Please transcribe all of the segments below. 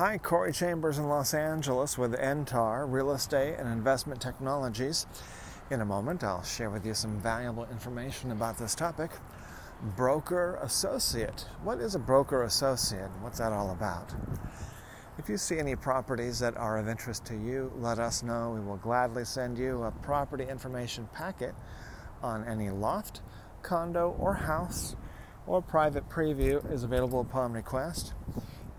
Hi, Corey Chambers in Los Angeles with Entar Real Estate and Investment Technologies. In a moment, I'll share with you some valuable information about this topic. Broker associate. What is a broker associate? What's that all about? If you see any properties that are of interest to you, let us know. We will gladly send you a property information packet on any loft, condo, or house, or private preview is available upon request.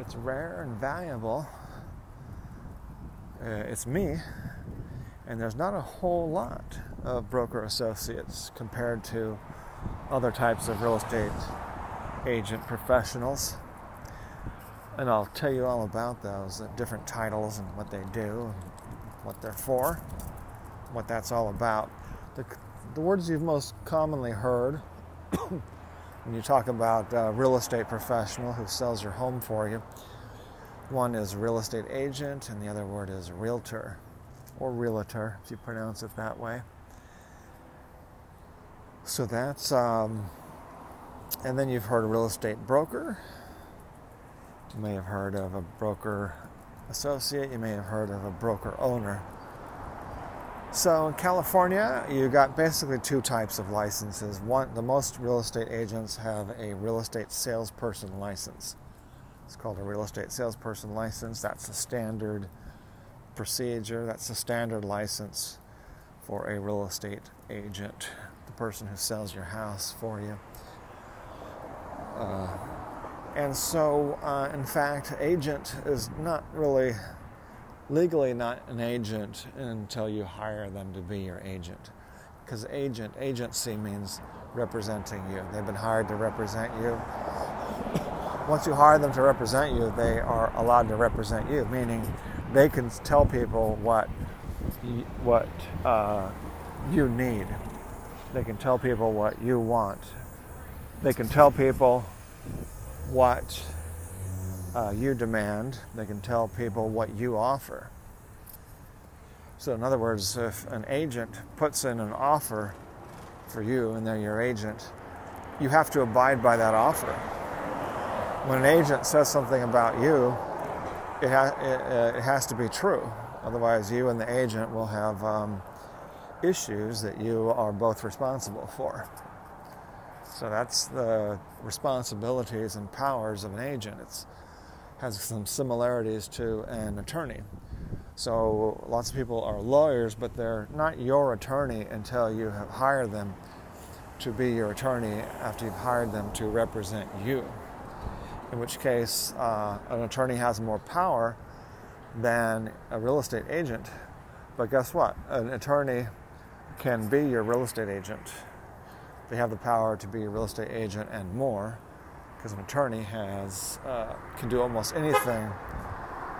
It's rare and valuable. Uh, it's me, and there's not a whole lot of broker associates compared to other types of real estate agent professionals. And I'll tell you all about those, different titles and what they do, and what they're for, what that's all about. The, the words you've most commonly heard when you talk about a real estate professional who sells your home for you, one is real estate agent and the other word is realtor or realtor if you pronounce it that way. So that's, um, and then you've heard a real estate broker. You may have heard of a broker associate. You may have heard of a broker owner. So in California, you got basically two types of licenses. One, the most real estate agents have a real estate salesperson license. It's called a real estate salesperson license. That's a standard procedure. That's a standard license for a real estate agent, the person who sells your house for you. Uh, and so, uh, in fact, agent is not really legally not an agent until you hire them to be your agent. Because agent, agency means representing you. They've been hired to represent you. Once you hire them to represent you, they are allowed to represent you, meaning they can tell people what what uh, you need. They can tell people what you want. They can tell people what uh, you demand, they can tell people what you offer. So, in other words, if an agent puts in an offer for you and they're your agent, you have to abide by that offer. When an agent says something about you, it, ha- it, uh, it has to be true. Otherwise, you and the agent will have um, issues that you are both responsible for. So that's the responsibilities and powers of an agent. It's has some similarities to an attorney. So lots of people are lawyers, but they're not your attorney until you have hired them to be your attorney after you've hired them to represent you. In which case, uh, an attorney has more power than a real estate agent. But guess what? An attorney can be your real estate agent. They have the power to be a real estate agent and more because an attorney has uh, can do almost anything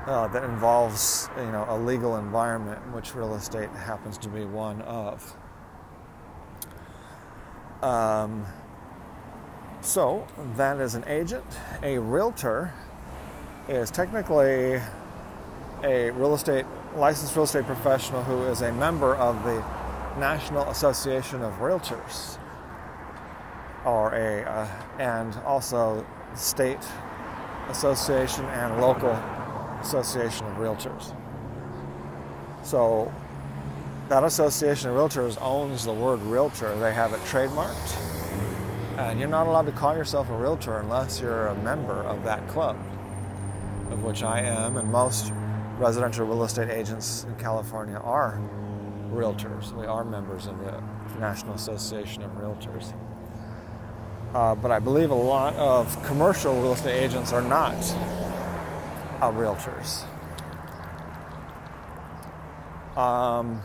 uh, that involves you know a legal environment, in which real estate happens to be one of. Um, so that is an agent. A realtor is technically a real estate licensed real estate professional who is a member of the National Association of Realtors or a, uh, and also state association and local association of realtors. So that association of realtors owns the word realtor. They have it trademarked. And you're not allowed to call yourself a realtor unless you're a member of that club, of which I am, and most residential real estate agents in California are realtors. We are members of the National Association of Realtors. Uh, but I believe a lot of commercial real estate agents are not uh, realtors. Um,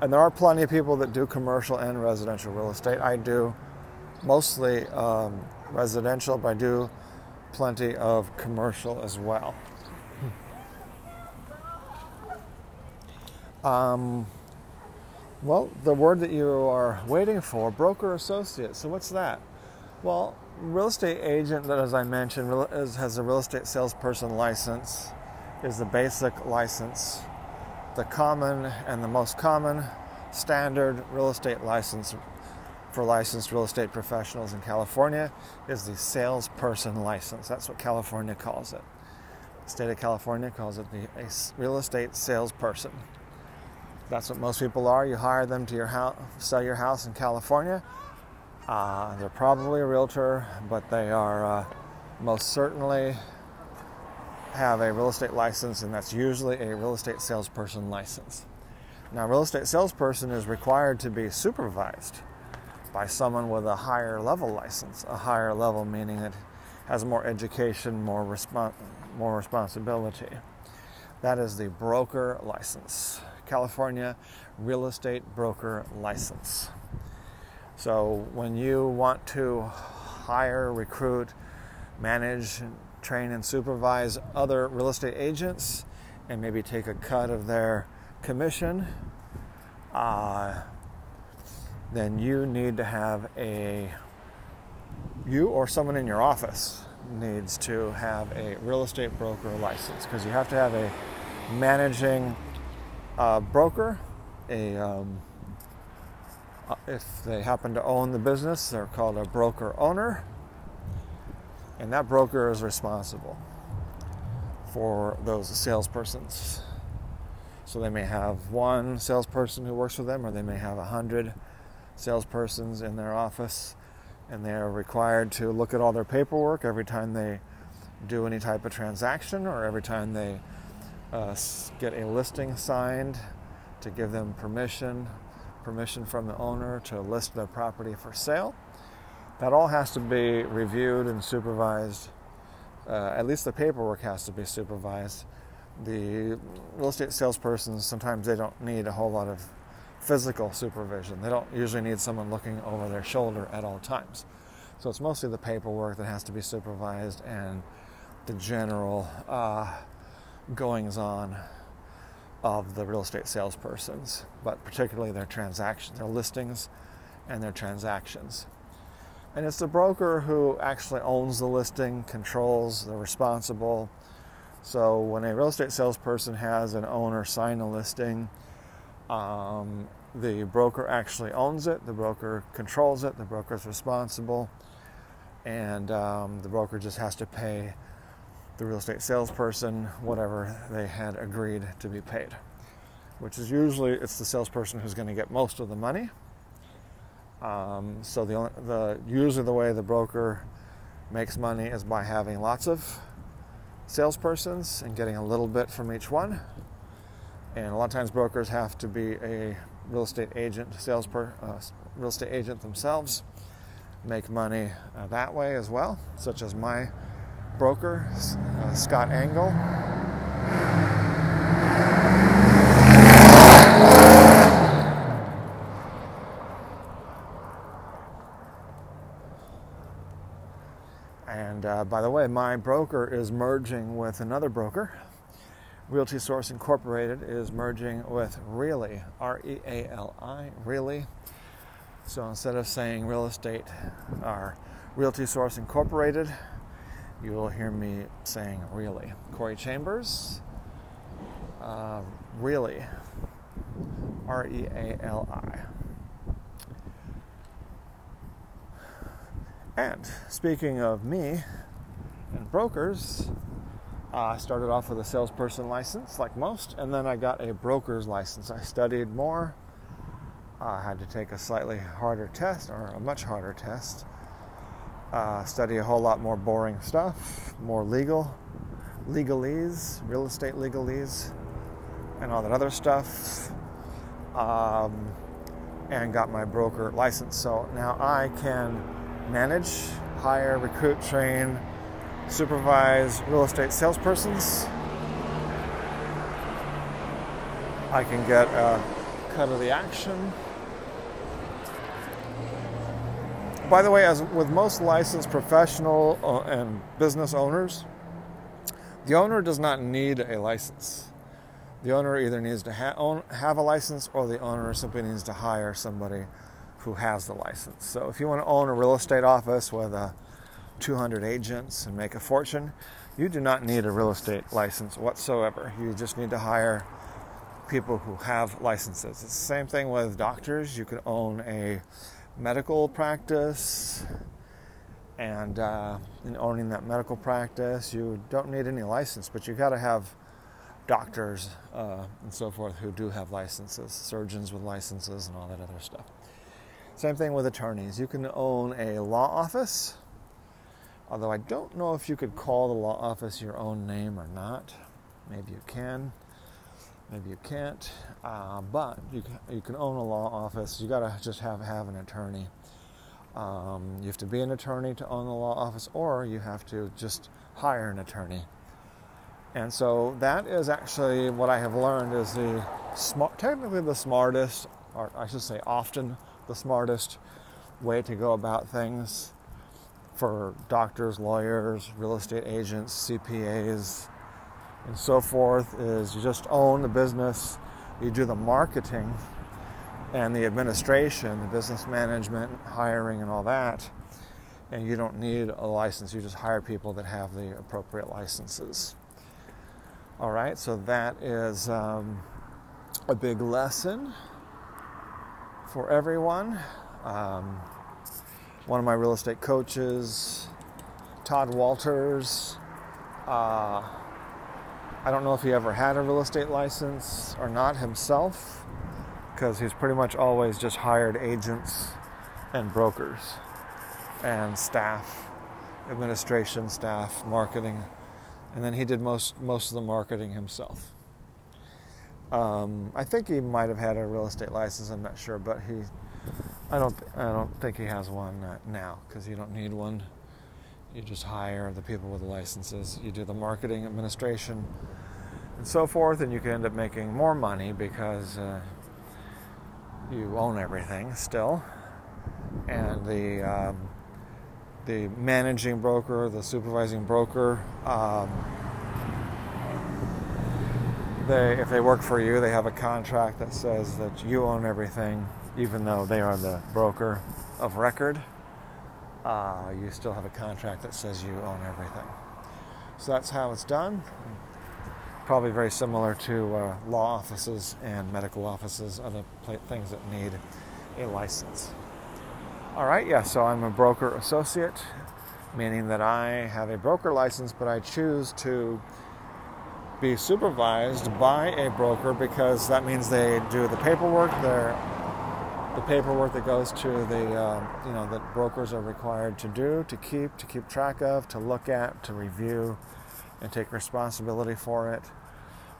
and there are plenty of people that do commercial and residential real estate. I do mostly um, residential, but I do plenty of commercial as well. Hmm. Um, well, the word that you are waiting for, broker associate. So, what's that? Well, real estate agent, that as I mentioned, has a real estate salesperson license, is the basic license. The common and the most common standard real estate license for licensed real estate professionals in California is the salesperson license. That's what California calls it. The state of California calls it the real estate salesperson. That's what most people are. You hire them to your house, sell your house in California. Uh, they're probably a realtor, but they are uh, most certainly have a real estate license, and that's usually a real estate salesperson license. Now, real estate salesperson is required to be supervised by someone with a higher level license. A higher level meaning it has more education, more respons- more responsibility. That is the broker license, California real estate broker license. So when you want to hire, recruit, manage, train, and supervise other real estate agents and maybe take a cut of their commission, uh, then you need to have a, you or someone in your office needs to have a real estate broker license because you have to have a managing uh, broker, a um, uh, if they happen to own the business, they're called a broker owner, and that broker is responsible for those salespersons. So they may have one salesperson who works for them, or they may have a hundred salespersons in their office, and they are required to look at all their paperwork every time they do any type of transaction or every time they uh, get a listing signed to give them permission permission from the owner to list their property for sale. That all has to be reviewed and supervised. Uh, at least the paperwork has to be supervised. The real estate salespersons sometimes they don't need a whole lot of physical supervision. They don't usually need someone looking over their shoulder at all times. So it's mostly the paperwork that has to be supervised and the general uh, goings on of the real estate salespersons, but particularly their transactions, their listings and their transactions. And it's the broker who actually owns the listing, controls, they're responsible. So when a real estate salesperson has an owner sign a listing, um, the broker actually owns it, the broker controls it, the broker is responsible, and um, the broker just has to pay the real estate salesperson whatever they had agreed to be paid, which is usually it's the salesperson who's going to get most of the money. Um, so the, the usually the way the broker makes money is by having lots of salespersons and getting a little bit from each one. And a lot of times brokers have to be a real estate agent, salesperson, uh, real estate agent themselves, make money uh, that way as well, such as my broker, uh, Scott Engel. And uh, by the way, my broker is merging with another broker. Realty Source Incorporated is merging with Reali, R E A L I, Reali. So instead of saying real estate, our Realty Source Incorporated, you will hear me saying Reali. Corey Chambers, uh, Reali. R E A L I. And speaking of me and brokers, I started off with a salesperson license, like most, and then I got a broker's license. I studied more. I had to take a slightly harder test, or a much harder test, uh, study a whole lot more boring stuff, more legal, legalese, real estate legalese, and all that other stuff, um, and got my broker license. So now I can manage, hire, recruit, train, supervise real estate salespersons. I can get a cut of the action by the way, as with most licensed professional uh, and business owners, the owner does not need a license. The owner either needs to ha- own, have a license or the owner simply needs to hire somebody who has the license. So if you want to own a real estate office with uh, 200 agents and make a fortune, you do not need a real estate license whatsoever. You just need to hire people who have licenses. It's the same thing with doctors. You can own a medical practice, and uh, in owning that medical practice, you don't need any license, but you got to have doctors uh, and so forth who do have licenses, surgeons with licenses, and all that other stuff. Same thing with attorneys. You can own a law office, although I don't know if you could call the law office your own name or not. Maybe you can, maybe you can't. Uh, but you can, you can own a law office. You got to just have have an attorney. Um, you have to be an attorney to own the law office, or you have to just hire an attorney. And so that is actually what I have learned is the smart, technically the smartest, or I should say often the smartest way to go about things for doctors, lawyers, real estate agents, CPAs, and so forth is you just own the business, you do the marketing and the administration, the business management, hiring, and all that. And you don't need a license, you just hire people that have the appropriate licenses. All right, so that is um, a big lesson for everyone. Um, one of my real estate coaches, Todd Walters, uh, I don't know if he ever had a real estate license or not himself, because he's pretty much always just hired agents and brokers and staff, administration staff, marketing, and then he did most most of the marketing himself. Um, I think he might have had a real estate license. I'm not sure, but he, I don't, I don't think he has one uh, now because you don't need one. You just hire the people with the licenses. You do the marketing, administration, and so forth, and you can end up making more money because uh, you own everything still. And the um, the managing broker, the supervising broker, um, they if they work for you, they have a contract that says that you own everything, even though they are the broker of record. Uh, you still have a contract that says you own everything. So that's how it's done. Probably very similar to uh, law offices and medical offices, other things that need a license. All right, yeah, so I'm a broker associate, meaning that I have a broker license, but I choose to be supervised by a broker because that means they do the paperwork. They're the paperwork that goes to the um, you know that brokers are required to do, to keep, to keep track of, to look at, to review, and take responsibility for it.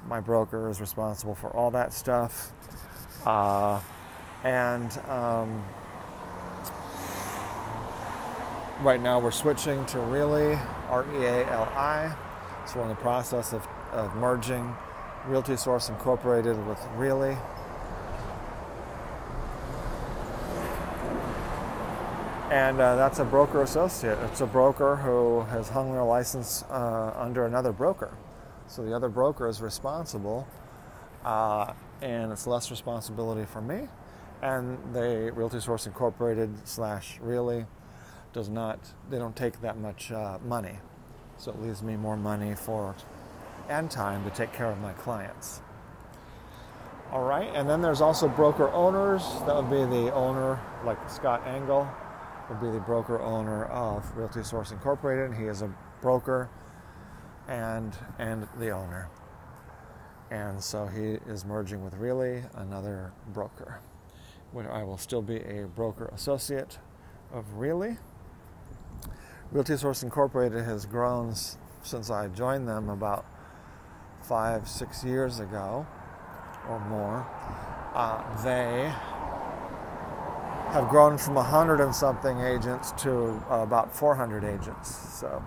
My broker is responsible for all that stuff, uh, and um, right now we're switching to Reali, R-E-A-L-I. So we're in the process of of merging Realty Source Incorporated with Reali. And uh, that's a broker associate. It's a broker who has hung their license uh, under another broker. So the other broker is responsible, uh, and it's less responsibility for me. And the Realty Source Incorporated slash Reali does not, they don't take that much uh, money. So it leaves me more money for and time to take care of my clients. All right, and then there's also broker owners. That would be the owner, like Scott Engel, would be the broker owner of Realty Source Incorporated. He is a broker and and the owner. And so he is merging with Reali, another broker. Where I will still be a broker associate of Reali. Realty Source Incorporated has grown since I joined them about five, six years ago or more, uh, they have grown from 100 and something agents to uh, about 400 agents. So,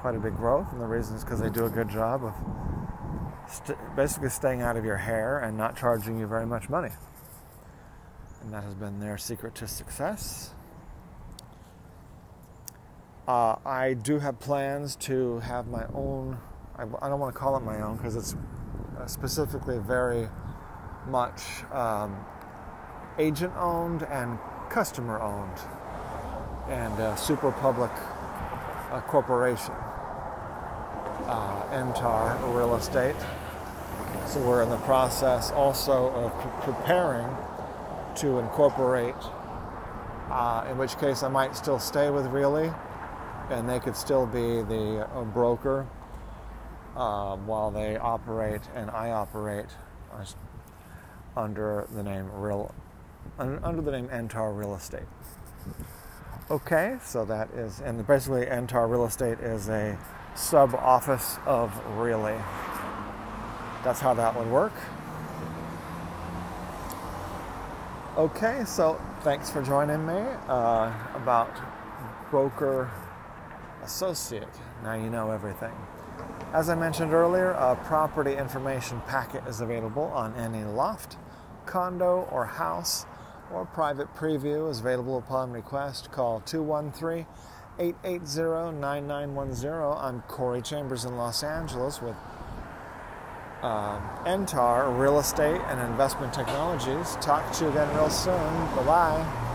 quite a big growth. And the reason is because they do a good job of st- basically staying out of your hair and not charging you very much money. And that has been their secret to success. Uh, I do have plans to have my own I, I don't want to call it my own because it's uh, specifically very much um, agent owned and customer owned and uh, super public uh, corporation. Uh, Real Estate. So we're in the process also of pre- preparing to incorporate, uh, in which case I might still stay with Reali, and they could still be the uh, broker um, while they operate and I operate under the name Real, under the name Entar Real Estate. Okay, so that is, and basically Entar Real Estate is a sub office of Reali. That's how that would work. Okay, so thanks for joining me uh, about broker associate. Now you know everything. As I mentioned earlier, a property information packet is available on any loft, condo, or house, or private preview is available upon request. Call 213 880 9910. I'm Corey Chambers in Los Angeles with um, Entar Real Estate and Investment Technologies. Talk to you again real soon. Bye bye.